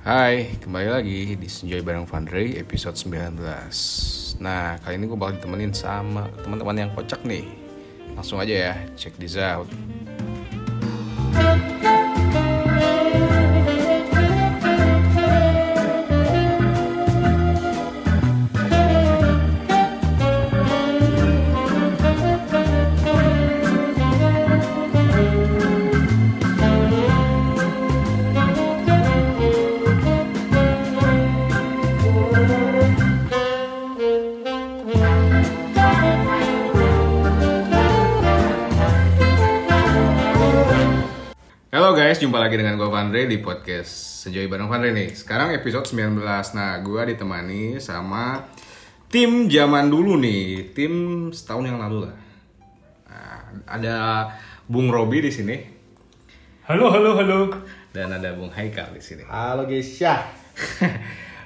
Hai, kembali lagi di Senjoy Bareng Fundray episode 19 Nah, kali ini gue bakal ditemenin sama teman-teman yang kocak nih. Langsung aja ya, check this out lagi dengan gue Vandre di podcast Senjoy Bareng Vandre nih. Sekarang episode 19 Nah, gue ditemani sama tim zaman dulu nih. Tim setahun yang lalu lah. Nah, Ada Bung Robi di sini. Halo, halo, halo. Dan ada Bung Haikal di sini. Halo guys, ya.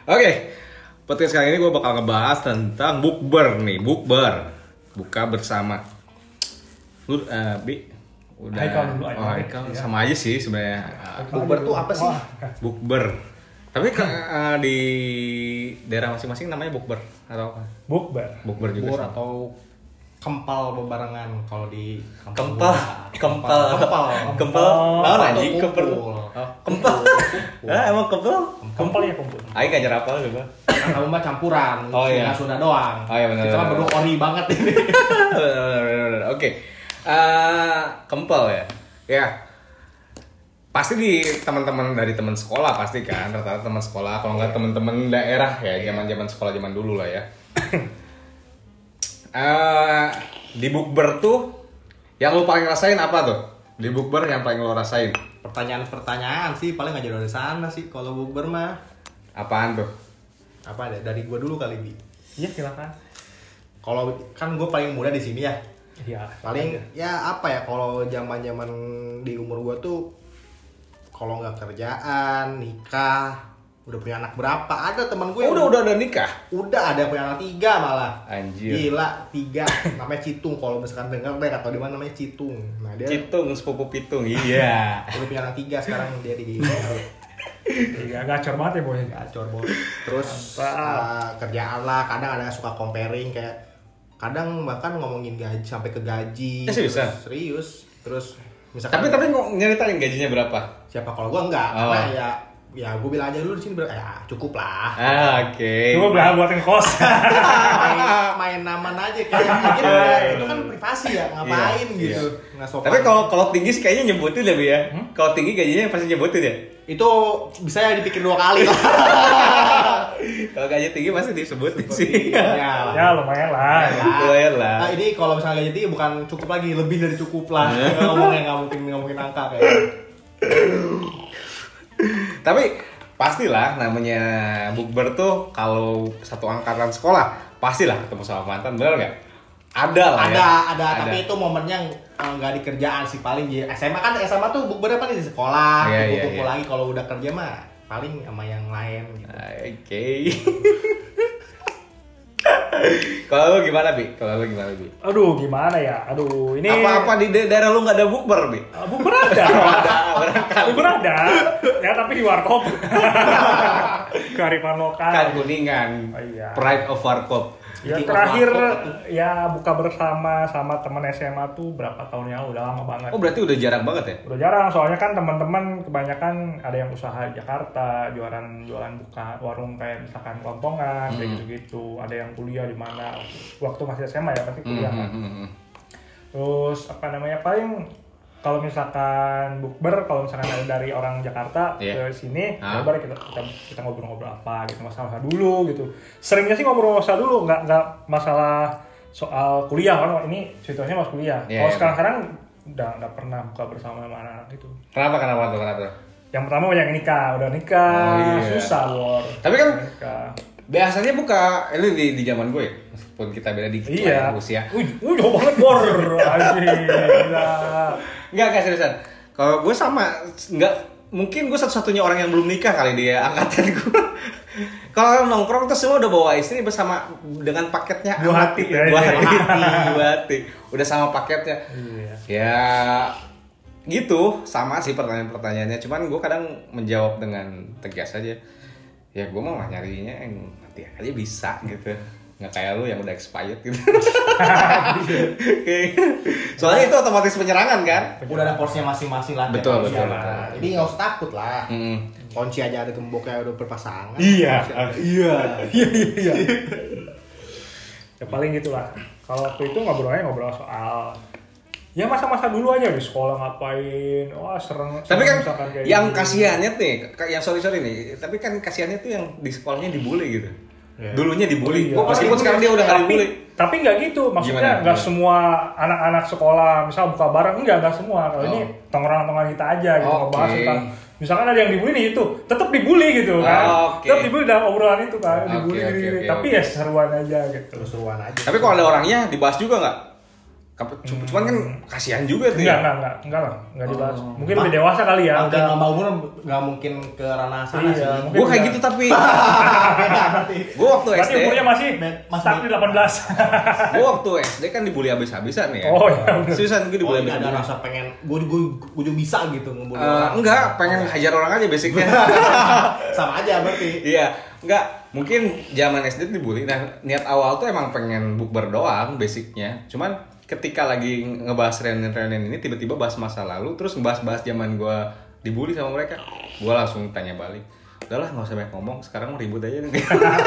Oke, podcast kali ini gue bakal ngebahas tentang bukber nih, bukber, buka bersama. Lu, eh, Bi, udah. Haikal dulu, Haikal. Oh, Haikal Iya. sama aja sih sebenarnya. Bukber tuh apa sih? Wah, Bukber. Tapi ke- eh, di daerah masing-masing namanya bukber atau apa? Bukber. Bukber juga. Sih. atau kempal bebarengan kalau di kampung Kempal, kempal, kempal, naon anjing, kempel, kumpul. Oh, kempel, ah emang kempel, Kempel ya kumpul. Aing gak nyerap apa juga, Kan kamu mah campuran, Oh, iya. Sunda doang. Oh, iya, benar, Kita mah berdua ori banget ini. oke, Eh, kempel ya, Ya. Pasti di teman-teman dari teman sekolah pasti kan, rata-rata teman sekolah, kalau nggak teman-teman daerah ya, zaman-zaman sekolah zaman dulu lah ya. Eh, di bukber tuh yang lu paling rasain apa tuh? Di bukber yang paling lo rasain? Pertanyaan-pertanyaan sih paling aja dari sana sih kalau bukber mah. Apaan tuh? Apa ada dari gua dulu kali bi. Iya, silakan. Kalau kan gue paling muda di sini ya. Iya. paling ya apa ya kalau zaman zaman di umur gua tuh kalau nggak kerjaan nikah udah punya anak berapa ada teman gue Oh, udah udah ada nikah. udah ada punya anak tiga malah Anjir. gila tiga namanya Citung kalau misalkan dengar deh atau di mana namanya Citung nah dia Citung, sepupu pitung, iya, udah punya anak tiga sekarang dia di Iya, gacor banget ya, Boy. gacor bos terus Mantap. uh, kerjaan lah kadang ada yang suka comparing kayak kadang bahkan ngomongin gaji sampai ke gaji Eh, seriusan? serius terus misalkan Tapi tapi nyeritain gajinya berapa? siapa kalau gua enggak Oh. karena ya ya gue bilang aja dulu di sini ber- ya cukup lah ah oke, Coba belah buat ngekos. main main naman aja kayak mungkin itu kan privasi ya ngapain Iya, gitu nggak sopan Tapi kalau kalau tinggi sih kayaknya nyebutin deh Bi, ya, kalau tinggi gajinya pasti nyebutin ya. itu bisa ya dipikir dua kali lah Kalau gaji tinggi pasti disebutin sih. ya, ya, lumayan lah. Ya. Lumayan lah. Nah, ini kalau misalnya gaji tinggi bukan cukup lagi, lebih dari cukup lah. Ngomongnya nggak mungkin ngomongin angka kayak. Tapi pastilah namanya bukber tuh kalau satu angkatan sekolah pastilah ketemu sama mantan bener nggak? Ada lah Ada, ya. ada, tapi itu momennya eh, nggak di kerjaan sih paling di SMA kan SMA tuh bukbernya paling di sekolah, Iya, iya, kumpul-kumpul iya. lagi kalau udah kerja mah paling sama yang lain gitu. Oke. Kalau lu gimana bi? Kalau lu gimana bi? Aduh, gimana ya? Aduh, ini Apa-apa di da- daerah lu nggak ada bukber bi? Ah, Bukber ada. Bukber ada. Ya, tapi di warkop. Kearifan lokal. Kan kuningan. Oh, iya. Pride of Warkop. Ya Bikin terakhir ya buka bersama sama teman SMA tuh berapa tahun yang udah lama banget. Oh berarti udah jarang banget ya? Udah jarang soalnya kan teman-teman kebanyakan ada yang usaha di Jakarta, jualan jualan buka warung kayak misalkan kelompongan kayak Hmm. gitu-gitu. Ada yang kuliah di mana. Waktu masih SMA ya pasti kuliah Hmm, kan. hmm, hmm. Terus apa namanya paling kalau misalkan bukber kalau misalkan ada dari orang Jakarta Iya. ke sini ya baru kita, kita kita ngobrol-ngobrol apa gitu masalah dulu gitu seringnya sih ngobrol masalah dulu nggak nggak masalah soal kuliah kan ini situasinya masih kuliah Iya, kalau iya. sekarang sekarang udah nggak pernah buka bersama sama anak-anak gitu Kenapa kenapa tuh kenapa? yang pertama banyak yang nikah udah nikah Oh, iya. susah bor Tapi kan nikah. biasanya buka ini di, di zaman gue ya, meskipun kita beda dikit lah iya ya, usia. Wih, jauh banget bor gila Enggak, enggak seriusan. Kalau gue sama, enggak mungkin gue satu-satunya orang yang belum nikah kali dia angkatan gue. Kalau nongkrong tuh semua udah bawa istri bersama dengan paketnya Dua hati, ya, dua iya. hati, dua hati. Udah sama paketnya. iya Ya gitu sama sih pertanyaan-pertanyaannya cuman gue kadang menjawab dengan tegas aja ya gue mau nyarinya yang nanti aja bisa gitu nggak kayak lu yang udah expired gitu soalnya itu otomatis penyerangan kan Udah ada porsinya masing-masing lah. Betul, betul, lah. betul. Jadi nggak usah takut lah. Mm-mm. Kunci aja ada gemboknya udah berpasangan. Iya. Iya. Iya iya iya. ya paling gitulah. Kalau waktu itu ngobrolnya ngobrol soal ya masa-masa dulu aja di sekolah ngapain. Wah, serem. tapi kan yang gitu. kasihannya nih yang sorry sorry nih tapi kan kasihannya tuh yang di sekolahnya dibully gitu Iya. dulunya dibully Iya. Gua meskipun sekarang dia udah nggak dibully tapi nggak gitu maksudnya nggak semua anak-anak sekolah misal buka bareng enggak nggak semua kalau Oh. ini tongkrongan-tongkrongan kita aja gitu Oke. ngebahas tentang misalkan ada yang dibully nih itu tetap dibully gitu kan Oh, oke. tetap dibully dalam obrolan itu kan dibully gini-gini. oke, tapi oke. ya seruan aja gitu Terus-terusan aja. tapi kalau ada orangnya dibahas juga nggak cu- cuman kan kasihan juga tuh enggak ya enggak enggak enggak lah enggak dibahas Oh. mungkin lebih dewasa kali ya udah lama umur nggak mungkin ke ranah sana Iya, sih. gue kayak gitu tapi Beda berarti. gue waktu berarti SD umurnya masih Mas- stuck di 18 gue waktu SD kan dibully habis-habisan ya Oh, iya, bener. seriusan gue Oh, dibully nggak ada habis-habisan rasa pengen gue gue gue juga bisa gitu ngebully Eh, orang. enggak pengen hajar orang aja basicnya Sama aja berarti. Iya, enggak. Mungkin zaman SD dibully. Nah, niat awal tuh emang pengen bukber doang basicnya. Cuman ketika lagi ngebahas reunian-reunian ini tiba-tiba bahas masa lalu terus ngebahas-bahas zaman gua dibully sama mereka. Gua langsung tanya balik. Udahlah nggak usah banyak ngomong, sekarang mau ribut aja. Nih.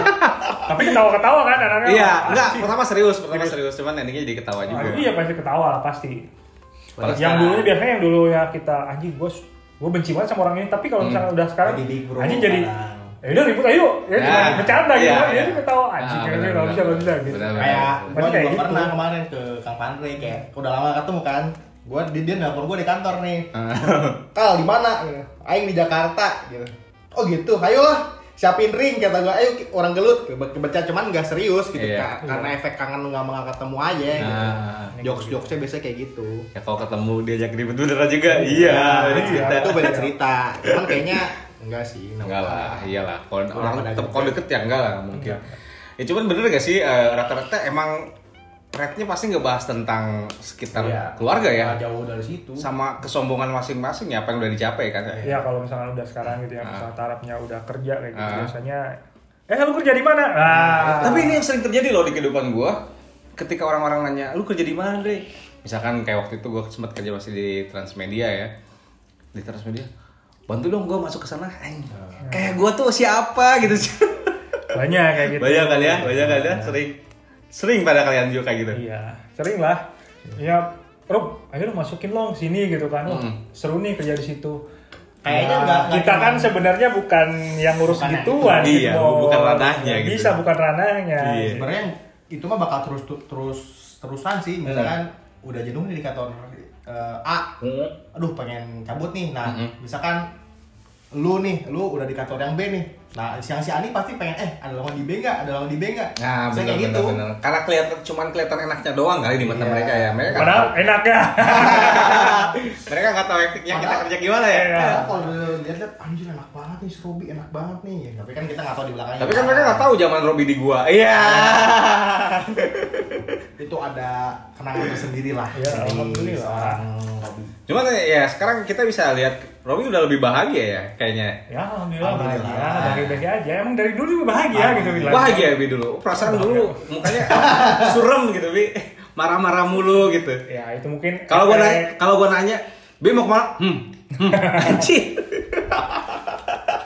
tapi ketawa-ketawa kan anaknya. Iya, enggak, asik. pertama serius, pertama serius, cuman endingnya jadi ketawa Ah, juga. iya pasti ketawa lah pasti. Kalau yang dulunya biasanya yang dulu ya kita anjing gue gue benci banget sama orang ini. Tapi kalau misalnya udah sekarang Jadi big bro anjing jadi ya udah ribut ayo ya cuma Nah, bercanda gitu. iya, dia iya. tuh ketawa. Anjing Ah, kayaknya benar, nggak bisa benar. nggak bisa gitu. kayak gue kayak juga gitu. pernah kemarin ke Kang Pandre kayak udah lama ketemu kan? Gue dia dia nelfon gue di kantor nih. Kal di mana? Aing di Jakarta gitu oh gitu. Ayolah siapin ring kata gue ayo orang gelut. Kebaca cuman nggak serius gitu Iya. Ka- karena efek kangen nggak mau ketemu aja gitu. Nah, jokes jokesnya biasanya kayak gitu. Ya kalau ketemu diajak ribut beneran juga. Iya, Iya, cerita. Itu beda cerita. Cuman kayaknya enggak sih Enggak lah, iyalah. Kalau orang tetap kalau deket ya enggak lah mungkin. Ya cuman bener gak sih eh, rata-rata emang rate-nya pasti ngebahas tentang sekitar Iya. keluarga ya. Nggak jauh dari situ Sama kesombongan masing-masing ya apa yang udah dicapai kan. ya kalau misalnya udah sekarang gitu ya Ah. misalnya tarafnya udah kerja kayak gitu Ah. biasanya eh lu kerja di mana ah Tapi ini yang sering terjadi loh di kehidupan gua. Ketika orang-orang nanya, "Lu kerja di mana, Dre?" Misalkan kayak waktu itu gua sempat kerja masih di Transmedia ya. Di Transmedia. Bantu dong gua masuk ke sana. Anjing. Kayak gua tuh siapa gitu. banyak kayak gitu banyak kan ya, banyak kan ya, sering. Sering pada kalian juga kayak gitu. Iya, sering lah. Ya, Rob, ayo lu masukin lo sini gitu kan. Hmm. seru nih kerja di situ. Kayaknya Nah, nggak- nggak kita cuma- kan sebenarnya bukan yang ngurus Bukan gituan itu. Iya, Bos. bukan ranahnya gitu. Bisa bukan ranahnya. Iya. sebenarnya itu mah bakal terus terus terusan sih misalkan udah jenuh nih di kantor eh, A aduh pengen cabut nih nah Mm-mm. misalkan lu nih lu udah di kantor yang B nih nah siang si Ani pasti pengen eh ada lowongan di B nggak ada lowongan di B nggak Nah, Saya benar kayak gitu benar. Karena kelihatan cuman kelihatan enaknya doang kali di mata Iya. mereka ya. Mereka Padahal tahu- enaknya. mereka nggak tahu hektiknya kita kerja gimana ya. Iya. Eh, kalau lihat-lihat anjir enak banget nih si Robi enak banget nih tapi kan kita nggak tahu di belakangnya Tapi kan mereka nggak tahu zaman Robi di gua. Iya. itu ada kenangan tersendiri lah Iya, dari alhamdulillah. seorang Robi Cuman ya sekarang kita bisa lihat Robi udah lebih bahagia ya kayaknya. Ya, alhamdulillah, Alhamdulillah. bahagia. Bahagia aja. Emang dari dulu juga bahagia gitu bilang. Bahagia Bi dulu. Perasaan dulu mukanya surem gitu Bi. Marah-marah mulu gitu. Ya, itu mungkin Kalau gua nanya, kalau gua nanya, Bi mau ke mana? Hmm. hmm. Anjir.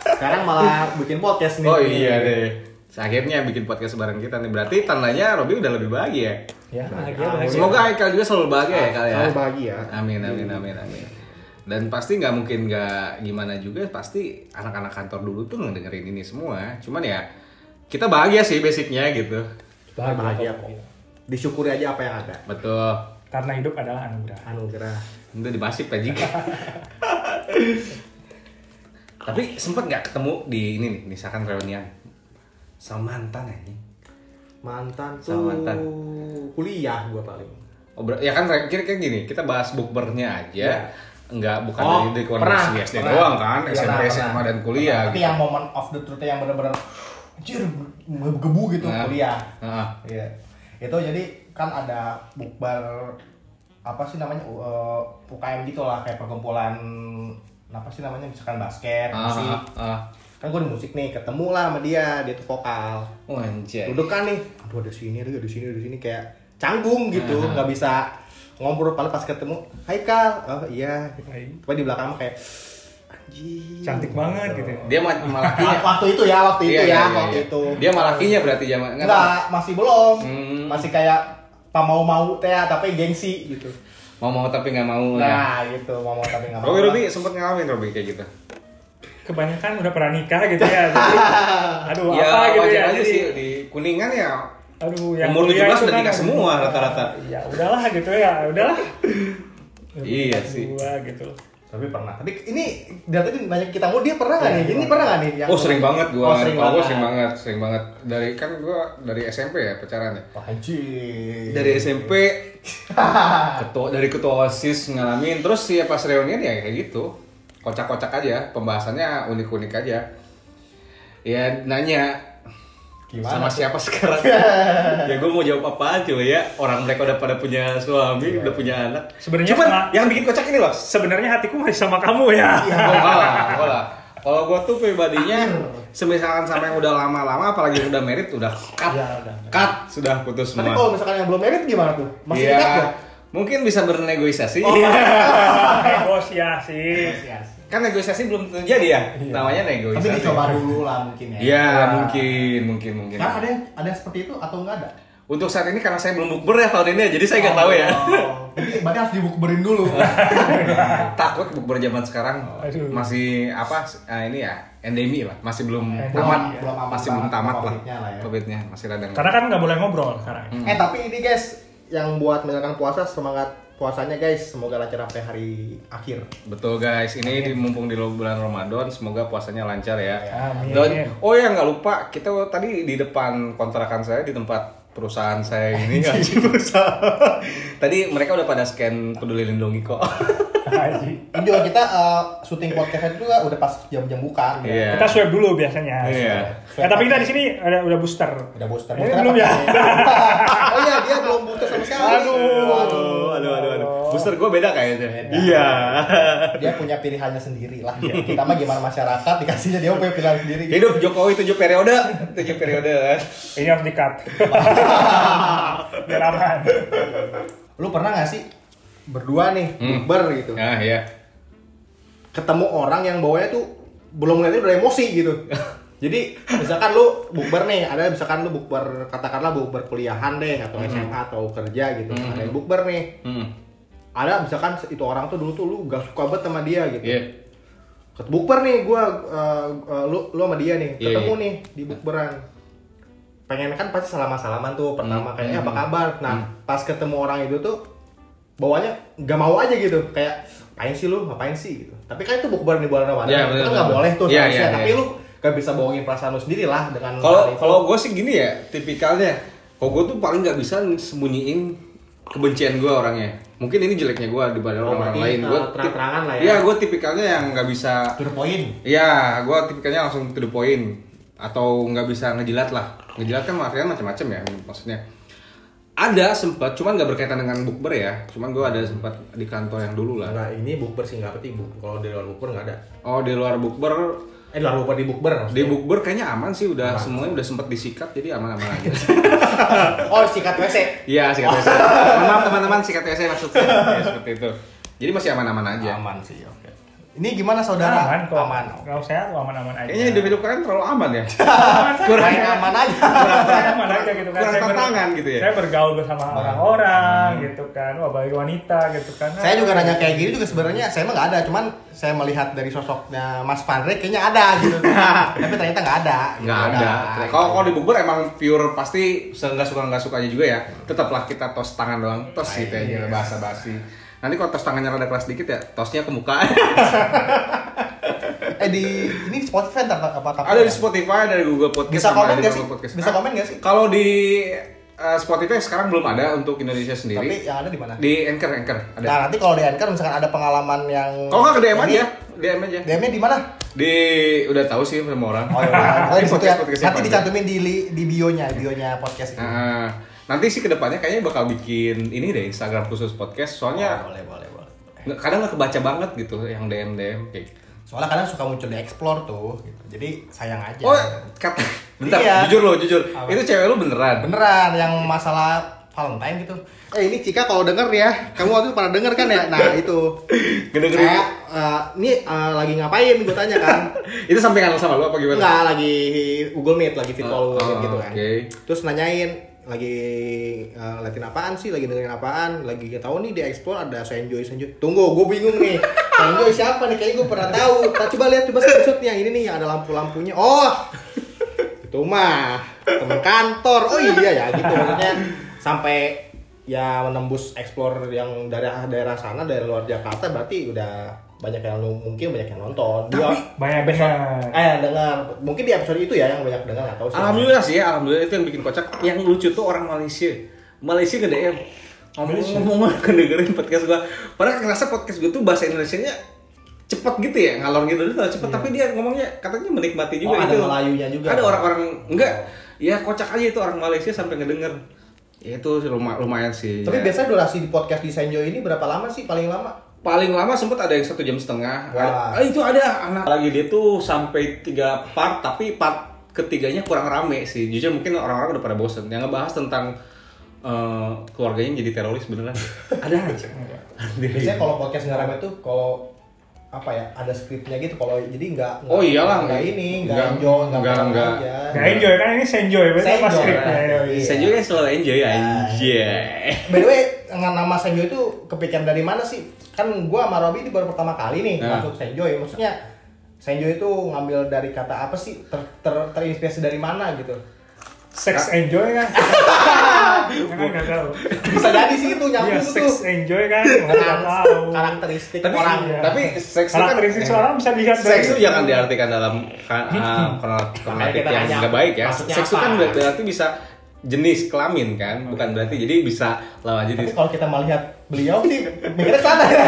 sekarang malah bikin podcast nih Oh iya deh. Akhirnya bikin podcast bareng kita nih. Berarti tandanya Robi udah lebih bahagia. Ya, bahagia, Nah, bahagia. Semoga Aikal juga selalu bahagia ya kali ya. selalu bahagia Amin amin amin amin. Dan pasti nggak mungkin nggak gimana juga pasti anak-anak kantor dulu tuh ngedengerin ini semua. Cuman ya kita bahagia sih basicnya gitu. bahagia kok disyukuri aja apa yang ada Betul. Karena hidup adalah anugerah. anugerah Udah dibasip ya juga. Tapi sempet nggak ketemu di ini nih, misalkan reunian sama mantan ya ini. mantan tuh Sama mantan. kuliah gua paling Oh, ber- ya kan kira kayak gini, kita bahas bukbernya aja. Iya. Enggak bukan Oh, dari, dari pernah, kondisi SD pernah. doang kan, Iya, SMP, pernah, SMA pernah. dan kuliah tapi gitu. yang moment of the truth yang bener-bener anjir gebu gitu Nah. kuliah Nah, Iya. Itu jadi kan ada bukber apa sih namanya uh, UKM gitu lah kayak perkumpulan apa sih namanya misalkan basket Ah, musik ah, ah. Kan gue di musik nih ketemu lah sama dia dia tuh vokal Oh, anjay. duduk kan nih aduh ada sini ada di sini ada di sini kayak canggung gitu nggak bisa ngobrol paling pas ketemu Hai Kal oh iya Hai. Tapi di belakang mah kayak anjing Cantik banget gitu ya. Dia ma- malakinya. waktu itu ya waktu itu Iya, ya iya, waktu iya. itu Dia malakinya berarti zaman enggak masih belum Hmm. masih kayak mau mau teh tapi gengsi gitu Mau mau tapi nggak mau ya. nah gitu mau mau tapi nggak mau Robi Robi sempet ngalamin Robi kayak gitu. Kebanyakan udah pernah nikah gitu ya. Jadi, aduh ya apa gitu ya. aja Jadi, sih di kuningan ya. aduh yang Umur kuliah 17 itu udah kan nikah semua rata-rata. Ya udahlah gitu ya, udahlah. Iya sih. Gua gitu. tapi pernah tapi ini dari tadi nanya kita mau dia pernah nggak nih ini pernah nggak nih yang- Oh sering banget oh, gua. sering Kalau gua banget sering banget, sering banget. Dari kan gua dari SMP ya pacarannya. Anjing Dari SMP ketua dari ketua OSIS ngalamin terus sih pas reunian ya kayak gitu. Kocak-kocak aja, pembahasannya unik-unik aja. Ya nanya Gimana sama tuh? siapa sekarang? ya gue mau jawab apa coba ya? Orang mereka udah pada punya suami, udah punya anak. Sebenarnya Cuman sama- yang bikin kocak ini loh. Sebenarnya hatiku masih sama kamu ya. Iya. Enggak lah, enggak lah. Kalau gue tuh pribadinya, semisalkan sama yang udah lama-lama, apalagi yang udah merit, udah cut, Ya, udah. cut, sudah putus tapi semua. kalau misalkan yang belum married gimana tuh masih Iya, dekat ya mungkin bisa bernegosiasi. Negosiasi. kan negosiasi belum terjadi ya, Iya. namanya tapi negosiasi. dicoba dulu lah mungkin ya Iya, mungkin, mungkin, mungkin. Kan ada yang ada yang seperti itu atau enggak ada? Untuk saat ini karena saya belum bukber ya tahun ini, jadi saya nggak tahu ya. Oh, Jadi berarti harus dibukberin dulu. Takut bukber zaman sekarang Aduh. masih apa? ah, ini ya endemi lah, masih belum Endemi, tamat, ya. Belum aman masih belum tamat lah. COVID-nya lah ya. Covidnya masih radang. Karena kan nggak boleh ngobrol sekarang. Eh tapi ini guys, yang buat misalkan puasa semangat puasanya guys, semoga lancar sampai hari akhir. Betul guys, ini di, mumpung di bulan Ramadan, semoga puasanya lancar ya. Amin. Dan oh ya nggak lupa, kita tadi di depan kontrakan saya di tempat perusahaan saya ini perusahaan. Tadi mereka udah pada scan peduli lindungi kok. Juga kita eh, syuting podcast itu juga udah pas jam-jam buka. ya. Iya. Kita swab dulu biasanya. Iya. Ya, tapi kita di sini ada udah booster. Udah booster. Booster belum ya? oh iya, dia belum booster sama sekali. Aduh. aduh, aduh, aduh, aduh. Booster gue beda kayaknya. Iya. Dia punya pilihannya sendiri lah. Kita mah gimana masyarakat dikasihnya dia punya pilihan sendiri. Hidup Jokowi tujuh periode, tujuh periode. Ini harus di-cut. Biar aman. Lu pernah gak sih berdua nih Hmm. bukber gitu Nah, iya. ketemu orang yang bawanya tuh belum ngeliatnya udah emosi gitu jadi misalkan lu bukber nih ada misalkan lu bukber katakanlah bukber kuliahan deh atau SMA atau kerja gitu Hmm. ada bukber nih Hmm. ada misalkan itu orang tuh dulu tuh lu gak suka banget sama dia gitu Iya. Ket bukber nih gua uh, uh, lu lu sama dia nih Iya, ketemu iya. nih di bukberan pengen kan pasti salaman salaman tuh pertama Hmm. kayaknya apa Hmm. kabar nah pas ketemu orang itu tuh bawanya gak mau aja gitu kayak ngapain sih lu ngapain sih gitu tapi kan itu bukber di bulan Ramadan Iya, itu nggak boleh tuh seharusnya iya, tapi iya. lu gak bisa bohongin perasaan lu sendiri lah dengan Kalau kalau gue sih gini ya, tipikalnya. Kalau gue tuh paling nggak bisa sembunyiin kebencian gue orangnya. Mungkin ini jeleknya gue dibanding Oh, berarti, lain. Gue uh, terang-terangan lah ya. Iya, gue tipikalnya yang nggak bisa. to the point Iya, gue tipikalnya langsung to the point atau nggak bisa ngejilat lah. Ngejilat kan artinya macam-macam ya, maksudnya. Ada sempat, cuman nggak berkaitan dengan bukber ya. Cuman gue ada sempat di kantor yang dulu lah. nah ini bukber sih nggak penting buk kalau di luar bukber nggak ada Oh di luar bukber, eh di luar bukber di bukber di bukber kayaknya aman sih udah semuanya udah sempat disikat jadi aman-aman aja. oh sikat wc Iya, sikat WC. Maaf teman-teman, sikat WC maksudnya. Ya, seperti itu. Jadi masih aman-aman aja. aman sih oke ini gimana saudara Aman kok. aman Kalau saya tuh aman-aman aja. Kayaknya hidup-hidup kalian terlalu aman ya. Aman kurang aman aja Saya aman aja gitu kan. kurang Saya ber- tantangan gitu ya? Saya bergaul bersama orang-orang gitu kan. Wah, bagi wanita gitu kan. saya juga nanya kayak gini juga sebenarnya saya mah nggak ada cuman saya melihat dari sosoknya Mas Fandre kayaknya ada gitu tapi ternyata nggak ada gitu. Nggak ada. Kalau kalau di bukber emang pure pasti nggak suka nggak sukanya juga ya. Tetaplah kita tos tangan doang, tos gitu aja bahasa basi. Nanti kalau tos tangannya rada keras dikit ya, tosnya ke muka. eh di ini Spotify ntar apa apa ada di Spotify, ada di Google Podcast, bisa sama komen nggak sih Podcast. bisa komen nggak sih Kalau di eh, Spotify sekarang belum ada untuk Indonesia tapi sendiri. yang ada di mana Di Anchor, Anchor ada. nah nanti kalau di Anchor misalkan ada pengalaman yang Kalau nggak ke DM aja, DM aja. DM-nya di mana Di udah tahu sih sama orang. oh iya pokoknya di situ ya nanti dicantumin di di bionya bionya podcast itu Nah, Nanti sih ke depannya kayaknya bakal bikin ini deh Instagram khusus podcast. Soalnya Oh, boleh, boleh, boleh. nggak- kadang nggak kebaca banget gitu yang DM DM kayak. Soalnya kadang suka muncul di explore tuh, gitu. Jadi sayang aja. Oh, kata. Bentar, Iya. jujur lo, jujur. Apa? Itu cewek lu beneran. Beneran yang masalah Valentine gitu. Eh ini Cika kalau denger ya, kamu waktu itu pernah denger kan ya? Nah itu. Kedengerin. Kayak, eh, ini eh, lagi ngapain gue tanya kan? itu sampingan sama lu apa gimana? Enggak, lagi Google Meet, lagi video call Oh, oh, gitu kan. oke. Terus nanyain, lagi uh, ngeliatin apaan sih, lagi dengerin apaan, lagi kita tahu nih di explore ada Senjoy Senjoy. Tunggu, gue bingung nih. Senjoy siapa nih? Kayaknya gue pernah tahu. Nah, coba lihat coba screenshot yang ini nih yang ada lampu-lampunya. Oh, itu mah teman kantor. Oh iya ya gitu maksudnya sampai ya menembus explore yang dari daerah sana dari luar Jakarta berarti udah banyak yang mungkin banyak yang nonton. Dia Banyak dengar. Eh dengar, mungkin di episode itu ya yang banyak dengar tahu sih. Alhamdulillah sih ya, alhamdulillah itu yang bikin kocak. Yang lucu tuh orang Malaysia. Malaysia nge DM ngomong-ngomong kedengerin podcast gua. Padahal ngerasa podcast gua tuh bahasa Indonesianya cepet gitu ya, ngalor gitu tuh cepet. Tapi dia ngomongnya katanya menikmati juga Oh, ada itu. Melayunya juga. Ada orang-orang enggak, ya kocak aja itu orang Malaysia sampai ngedenger. Ya itu lumayan, lumayan sih. Tapi ya. biasanya durasi di podcast di Senjo ini berapa lama sih paling lama? paling lama sempet ada yang satu jam setengah. Wah. Ah, itu ada anak lagi dia tuh sampai tiga part, tapi part ketiganya kurang rame sih. Jujur mungkin orang-orang udah pada bosen. Yang ngebahas tentang eh, keluarganya jadi teroris beneran. ada aja. Biasanya kalau podcast nggak rame tuh kalau apa ya ada skripnya gitu kalau jadi nggak Oh iyalah, nggak ini nggak enjoy nggak nggak- nggak. enjoy kan ini senjoy, berarti apa Senjoy. skripnya? ya, Iya. Saya juga selalu enjoy aja. By the way, dengan nama Senjoy itu kepikiran dari mana sih? Kan gua sama Robi itu baru pertama kali nih Nah. masuk Senjoy. Maksudnya Senjoy itu ngambil dari kata apa sih? Ter, ter- terinspirasi dari mana gitu? Sex enjoy kan? Kan nggak tahu. Bisa jadi sih itu nyambung tuh. sex enjoy kan? Nggak tahu. Karakteristik Tapi orang. Iya. tapi seks itu kan Karakteristik seorang bisa dilihat dari Seks itu jangan diartikan dalam kan, ah, konotatif kita yang tanya, nggak baik ya. Seks itu kan ber- berarti bisa jenis kelamin kan, bukan berarti jadi bisa lawan Tapi jenis. kalau kita melihat beliau sih mikirnya ke sana ya.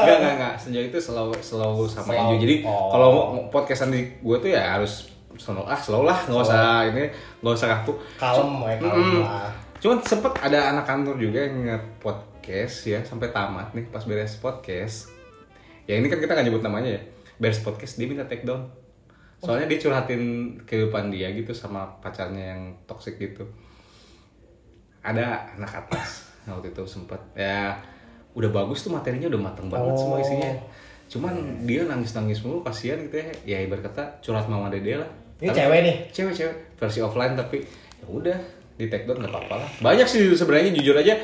Enggak, enggak, enggak. Sejauh itu slow, slow sama Slow. enjoy. Jadi Oh. kalau podcastan di gue tuh ya harus slow ah slow lah, nggak usah ini, nggak usah kaku. Kalem ya, kalem Mm-mm. lah. Cuman sempet ada anak kantor juga yang nge-podcast ya sampai tamat nih pas beres podcast. Ya ini kan kita nggak nyebut namanya ya. Beres podcast dia minta take down. Soalnya dia curhatin kehidupan dia gitu sama pacarnya yang toxic gitu. Ada anak atas waktu itu sempet ya udah bagus tuh materinya udah mateng banget semua Oh. isinya. Cuman dia nangis-nangis mulu kasihan gitu ya. Ya ibarat kata curhat mama dede lah. Ini Tapi- cewek nih. cewek cewek. Versi offline tapi ya udah di take down nggak apa-apa lah. Banyak sih sebenarnya jujur aja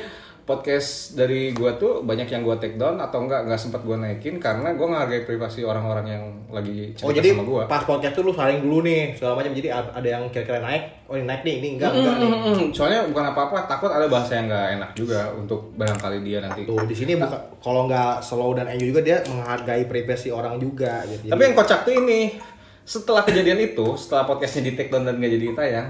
podcast dari gua tuh banyak yang gua take down atau enggak nggak sempat gua naikin karena gua ngehargai privasi orang-orang yang lagi cerita Oh jadi sama gua. pas podcast tuh lu saling dulu nih segala macam. Jadi ada yang kira-kira naik oh ini naik nih ini enggak enggak nih. Soalnya bukan apa-apa takut ada bahasa yang nggak enak juga untuk barangkali dia nanti. Tuh di sini bukan kalau nggak slow dan enjoy juga dia menghargai privasi orang juga gitu. tapi yang kocak tuh ini setelah kejadian itu setelah podcastnya di take down dan nggak jadi tayang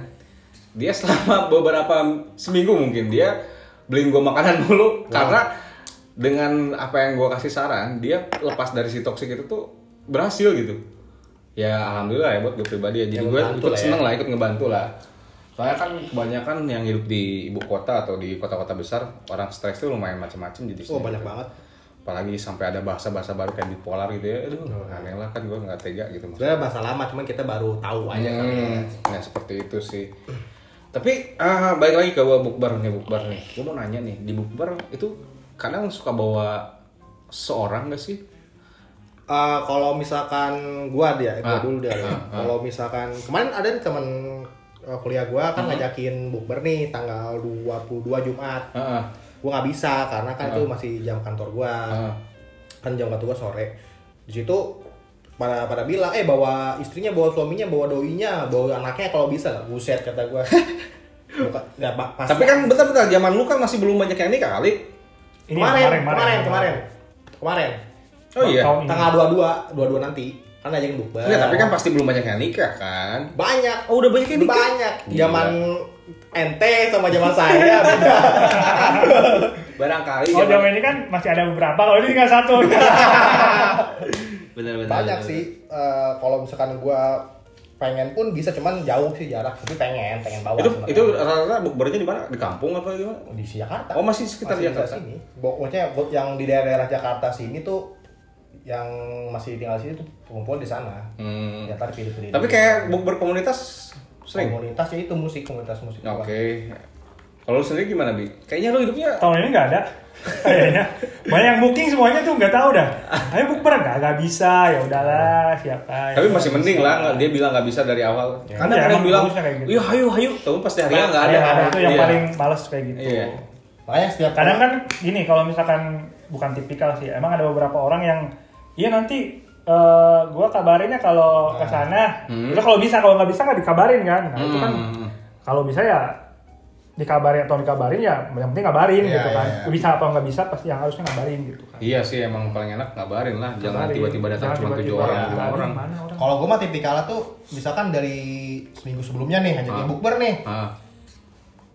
dia selama beberapa seminggu mungkin dia beliin gue makanan dulu karena dengan apa yang gue kasih saran dia lepas dari si toxic itu tuh berhasil gitu. Ya alhamdulillah ya buat gue pribadi ya. Jadi Ya, gue ikut lah ya. seneng lah ikut ngebantu lah. Soalnya kan kebanyakan yang hidup di ibu kota atau di kota-kota besar orang stres tuh lumayan macam-macam jadi oh banyak banget apalagi sampai ada bahasa-bahasa baru kayak bipolar gitu ya aduh aneh lah kan gue nggak tega gitu maksudnya bahasa lama cuman kita baru tahu aja ya. Hmm, nah seperti itu sih. Tapi ah, balik lagi ke bukber nih bukber nih. Gue mau nanya nih di bukber itu kadang suka bawa seorang gak sih? Eh, kalau misalkan gua dia, gua Ah, dulu dia. ah, ah. Kalau misalkan kemarin ada nih teman eh, kuliah gua kan ngajakin bukber nih tanggal 22 Jumat. Heeh. Gua nggak bisa karena kan itu masih jam kantor gua. Heeh. Kan jam kantor gua sore. Di situ pada pada bilang eh bawa istrinya bawa suaminya bawa doinya bawa anaknya kalau bisa lah buset kata gua Bukan, nggak, pa- pasti Tapi kan bentar-bentar zaman lu kan masih belum banyak yang nikah kali. Ini kemarin, kemarin, kemarin, kemarin, Oh iya. Tahun ini. Tanggal 22, 22 nanti kan ngajakin bukber. Enggak, tapi kan pasti belum banyak yang nikah kan. banyak. Oh, udah banyak yang nikah? Banyak. Zaman ente sama zaman saya beda. Barangkali Oh zaman ini kan masih ada beberapa, kalau ini tinggal satu. Bener-bener. banyak sih. Eh, kalau misalkan gua pengen pun bisa cuman jauh sih jarak tapi pengen pengen bawa Itu itu rata-rata bukbernya di mana? Di kampung apa gimana? di Jakarta Oh, masih sekitar Masih di Jakarta. sini maksudnya bo- yang di daerah-daerah Jakarta sini tuh yang masih tinggal di sini tuh kumpul di sana Hmm. ya pilih-pilih Tapi kayak bukber komunitas sering. komunitas ya itu musik komunitas musik Oke. Kalau lu sendiri gimana, Bi? Kayaknya lu hidupnya tahun ini nggak ada kayaknya banyak yang booking semuanya tuh nggak tahu dah ayo bukber nggak nggak bisa ya udahlah siapa tapi masih mending lah, nggak- dia bilang nggak bisa dari awal. Karena Iya, kadang bilang, gitu. iya hayu hayu, tapi pas di hari nggak ada. ada, ada itu yang Iya. paling males kayak gitu Iya. makanya setiap kadang kan gini kalau misalkan bukan tipikal sih emang ada beberapa orang yang iya nanti eh gua kabarinnya kalau ke sana Hmm. itu kalau bisa kalau nggak bisa nggak dikabarin kan nah itu kan Hmm. kalau bisa ya dikabarin atau dikabarin ya yang penting ngabarin Iya, gitu kan iya, iya. bisa atau nggak bisa pasti yang harusnya ngabarin gitu kan Iya sih emang paling enak ngabarin lah, jangan tiba-tiba datang cuma tujuh orang, orang. mana orang kalau gue mah tipikalnya tuh misalkan dari seminggu sebelumnya nih hanya Ah. bukber nih Ah,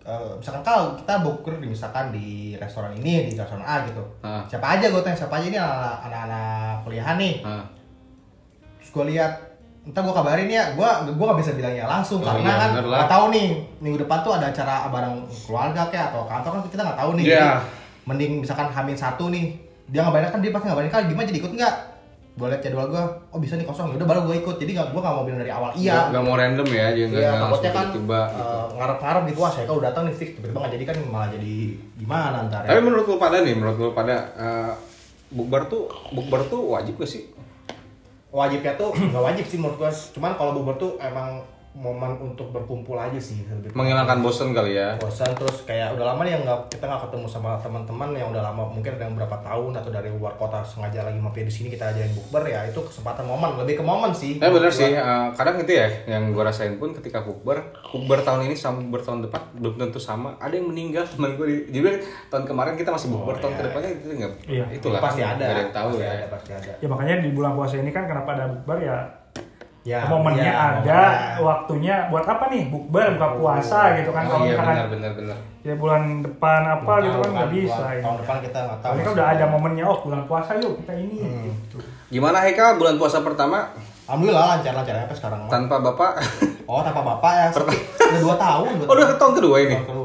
Eh, misalkan kalau kita bukber di misalkan di restoran ini di restoran A gitu Ah. siapa aja gue tanya siapa aja ini anak- anak-anak kuliahan nih ah. Gue lihat entah gue kabarin ya gue gue gak bisa bilangnya langsung Oh, karena iya, kan nggak tahu nih minggu depan tuh ada acara bareng keluarga kayak atau kantor kan kita nggak tahu nih Iya. Jadi, mending misalkan hamin satu nih dia ngabarin kan dia pasti ngabarin kan gimana jadi ikut nggak gue lihat jadwal gue oh bisa nih kosong ya udah baru gue ikut jadi gak gue gak mau bilang dari awal iya nggak mau random ya, jadi Iya, takutnya kan tiba-tiba. gitu. eh, ngarep-ngarep gitu, wah saya kalau datang nih fix tiba-tiba nggak jadi kan malah jadi gimana ntar Tapi ya. menurut lu pada nih, menurut lu pada eh, bukber tuh bukber tuh wajib gak sih? Wajibnya tuh nggak wajib sih menurut gua, cuman kalau bubur tuh emang momen untuk berkumpul aja sih lebih Menghilangkan bosen kali ya. bosan terus kayak udah lama nih yang nggak kita nggak ketemu sama teman-teman yang udah lama mungkin ada yang berapa tahun atau dari luar kota sengaja lagi mampir di sini kita ajain bukber ya itu kesempatan momen lebih ke momen sih Tapi bener Menurut sih, eh, kadang itu ya yang gue rasain pun ketika bukber, bukber tahun ini sama bukber tahun depan belum tentu sama. Ada yang meninggal teman gue, di- jadi tahun kemarin kita masih bukber, Oh, tahun iya. ke depannya itu nggak, Iya. itulah pasti ada nggak ada yang tahu pasti ya. ada, pasti ada ya makanya di bulan puasa ini kan kenapa ada bukber ya ya momennya iya, ada momennya. waktunya buat apa nih bukber buka puasa gitu kan Oh, kalau iya misalkan benar benar benar. ya bulan depan apa gitu Tahu kan nggak bisa bulan- ya. tahun depan kita nggak tahu kan masih udah ada momennya oh bulan puasa yuk kita ini Hmm. gitu. Gimana Haikal bulan puasa pertama alhamdulillah lancar lancar apa sekarang tanpa bapak? oh tanpa bapak ya udah dua tahun dua Oh udah tahun. tahun kedua ini. Tahun kedua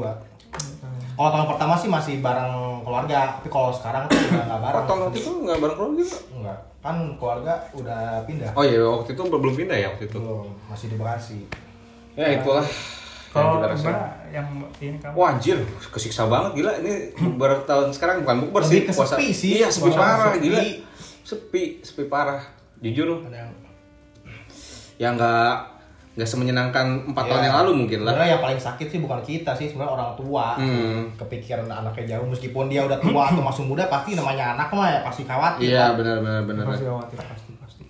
kalau tahun pertama sih masih bareng keluarga tapi kalau sekarang tuh udah nggak bareng Oh tahun waktu itu nggak bareng keluarga juga? enggak kan keluarga udah pindah Oh iya waktu itu belum pindah ya waktu itu. belum masih di Bekasi Ya itulah. Kalau yang ini kamu? Wah anjir, kesiksa banget gila ini bukber tahun sekarang bukan bukber sih, ke sepi sih. Iya, sepi Puasa parah sepi. gila. Sepi, sepi parah. Jujur ada yang ya nggak nggak semenyenangkan empat Ya. tahun yang lalu mungkin lah. sebenarnya yang paling sakit sih bukan kita sih sebenarnya orang tua Hmm. kepikiran anaknya jauh meskipun dia udah tua atau masih muda pasti namanya anak mah ya pasti khawatir Iya kan. benar benar benar. Pasti khawatir pasti pasti.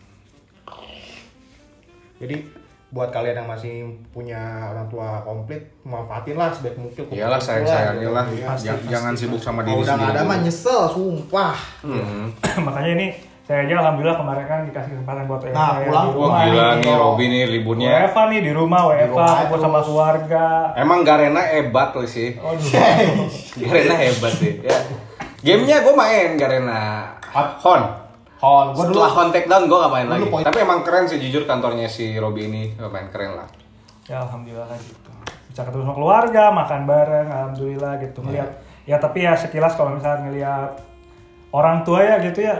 jadi buat kalian yang masih punya orang tua komplit manfaatin lah sebaik mungkin Iyalah sayang sayangnya lah. Iya. Pasti, Jangan- pasti, sibuk sama diri kalau udah nggak sendiri. ada mah nyesel sumpah Hmm. Makanya ini saya aja alhamdulillah kemarin kan dikasih kesempatan buat WFA Nah, ya, pulang. di Wah rumah gila nih. nih Robi nih liburnya. WFA nih di rumah WFA rumah kumpul sama terus. keluarga. Emang Garena hebat loh sih. Aduh. Garena hebat sih. Ya. Gamenya gue main Garena. Hon. Hon gua dulu Setelah Hon take down gue gak main lagi. poin- Tapi emang keren sih jujur kantornya si Robi ini main keren lah. ya alhamdulillah lah gitu. Bisa ketemu sama keluarga, makan bareng, alhamdulillah gitu. Ngeliat ya tapi ya sekilas kalau misalnya ngelihat orang tua ya gitu ya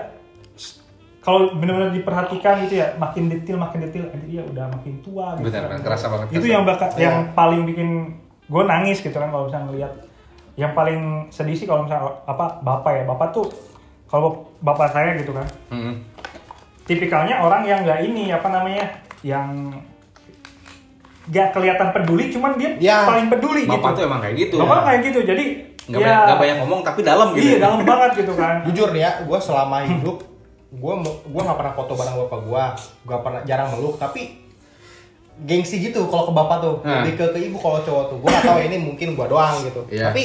kalau benar-benar diperhatikan gitu ya makin detail makin detail anjir ya udah makin tua gitu. Benar, benar. Kerasa banget, Itu kerasa. yang bakal Iya. yang paling bikin gue nangis gitu kan kalau misalnya ngelihat yang paling sedih sih kalau misalnya apa bapak ya bapak tuh kalau bapak saya gitu kan Hmm. tipikalnya orang yang nggak ini apa namanya yang nggak kelihatan peduli cuman dia Ya. paling peduli Bapak gitu tuh emang kayak gitu. bapak kayak gitu jadi Gak, ya banyak, nggak banyak ngomong tapi dalam gitu. iya dalam banget gitu kan jujur nih ya gue selama hidup gue gue nggak pernah foto bareng bapak gue gue pernah jarang meluk tapi gengsi gitu kalau ke bapak tuh Nah. lebih ke ke ibu kalau cowok tuh gue nggak tahu ini mungkin gue doang gitu Iya. tapi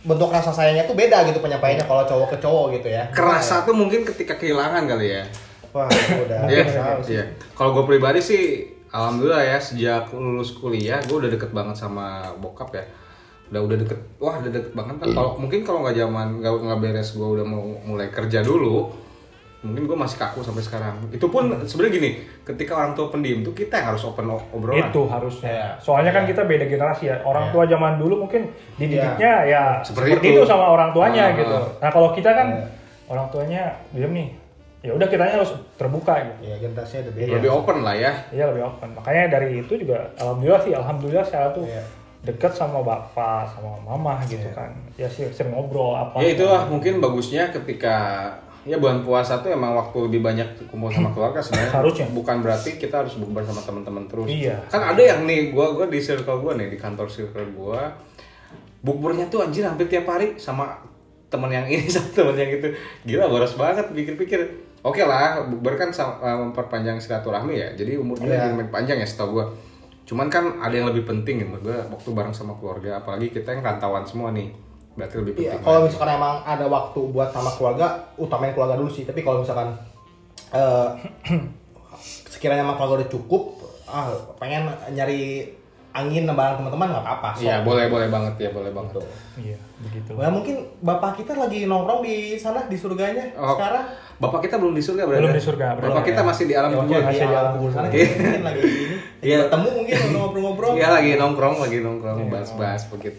bentuk rasa sayangnya tuh beda gitu penyampaiannya kalau cowok ke cowok gitu ya Kerasa tuh mungkin ketika kehilangan kali ya. wah udah Iya, sih. iya. Kalau gue pribadi sih, alhamdulillah ya sejak lulus kuliah, gue udah deket banget sama bokap ya. Udah udah deket, wah udah deket banget kan. Kalau mungkin kalau nggak zaman nggak beres, gue udah mau mulai kerja dulu. Mungkin gue masih kaku sampai sekarang itu pun sebenarnya gini ketika orang tua pendiam tuh kita yang harus open obrolan itu harusnya Iya. soalnya kan kita beda generasi ya orang Iya. tua zaman dulu mungkin dididiknya ya Seperti seperti, itu. itu. sama orang tuanya Ah, gitu ah. nah kalau kita kan Iya. orang tuanya diam nih ya udah kitanya harus terbuka gitu ya generasinya udah beda lebih open lah ya Iya lebih open. Makanya dari itu juga alhamdulillah sih, alhamdulillah saya tuh Iya. dekat sama bapak, sama mama gitu kan. Ya sih sering ngobrol apa. ya itulah mungkin bagusnya ketika ya bulan puasa tuh emang waktu lebih banyak kumpul sama keluarga sebenarnya. Harusnya. bukan berarti kita harus bukber sama teman-teman terus. Iya. kan ada yang nih gua gua di circle gua nih di kantor circle gua bukbernya tuh anjir hampir tiap hari sama teman yang ini sama teman yang itu. Gila boros banget pikir-pikir. Oke lah bukber kan sama- eh, memperpanjang silaturahmi ya. Jadi umurnya Iya. lebih panjang ya setahu gua. Cuman kan ada yang lebih penting gitu gua waktu bareng sama keluarga apalagi kita yang rantauan semua nih berarti lebih Iya, penting kalau lagi. misalkan emang ada waktu buat sama keluarga, utamain keluarga dulu sih. Tapi kalau misalkan eh sekiranya emang keluarga udah cukup, ah pengen nyari angin bareng teman-teman nggak apa-apa. Iya boleh boleh banget ya boleh banget. Iya, begitu. Nah, mungkin bapak kita lagi nongkrong di sana di surganya Oh, sekarang. Bapak kita belum di surga berarti. Belum di surga, belum. Bapak kita masih di alam Ya, kubur. mungkin masih di di alam kubur sana Iya. mungkin lagi ini. Iya. ketemu mungkin ngobrol-ngobrol. Iya lagi nongkrong lagi nongkrong Iya. bahas-bahas begitu.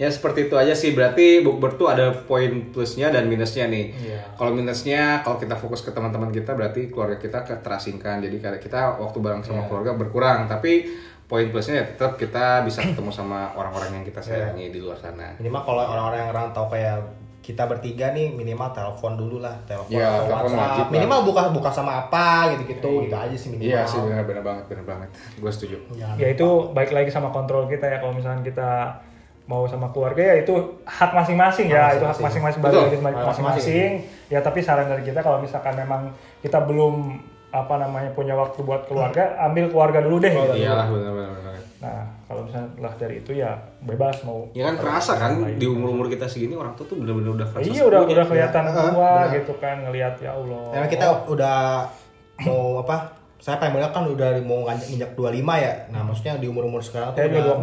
Ya seperti itu aja sih berarti bukber tuh ada poin plusnya dan minusnya nih. Iya. Kalau minusnya kalau kita fokus ke teman-teman kita berarti keluarga kita terasingkan. Jadi kayak kita waktu bareng sama keluarga berkurang. Tapi poin plusnya ya tetap kita bisa ketemu sama orang-orang yang kita sayangi di luar sana. Minimal kalau orang-orang yang rantau kayak kita bertiga nih minimal telepon dulu lah telepon atau telepon WhatsApp. wajib lah. minimal buka buka sama apa gitu gitu gitu aja sih minimal Iya sih benar-benar banget benar banget. Gue setuju. Jangan Ya itu baik lagi sama kontrol kita ya kalau misalnya kita mau sama keluarga ya itu hak masing-masing ya, itu hak masing-masing Hak masing-masing. Ya tapi saran dari kita kalau misalkan memang kita belum apa namanya punya waktu buat keluarga, ambil keluarga dulu deh. gitu. Iyalah benar-benar. benar. Nah, kalau misalnya lah dari itu ya bebas mau. Ya kan kerasa kan di umur-umur kita segini orang tua tuh bener-bener udah kerasa Iya udah udah kelihatan Ya, tua gitu kan ngelihat ya Allah. Karena kita udah mau apa? Saya pengen bilang kan udah mau nginjak nginjak 25 ya. Nah, maksudnya di umur-umur sekarang tuh Saya juga udah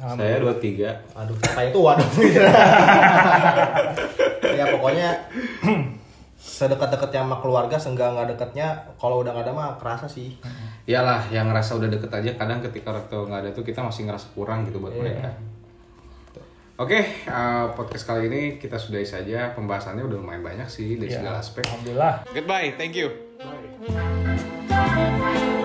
24. Saya 23. wah, aduh, katanya tua dong. ya pokoknya sedekat-dekatnya sama keluarga, seenggak nggak dekatnya kalau udah nggak ada mah kerasa sih. Iyalah yang ngerasa udah deket aja kadang ketika orang tua nggak ada tuh kita masih ngerasa kurang gitu buat mereka. Oke, eh, podcast kali ini kita sudahi saja. Pembahasannya udah lumayan banyak sih dari Ya, segala aspek. Alhamdulillah. Goodbye, thank you. Bye.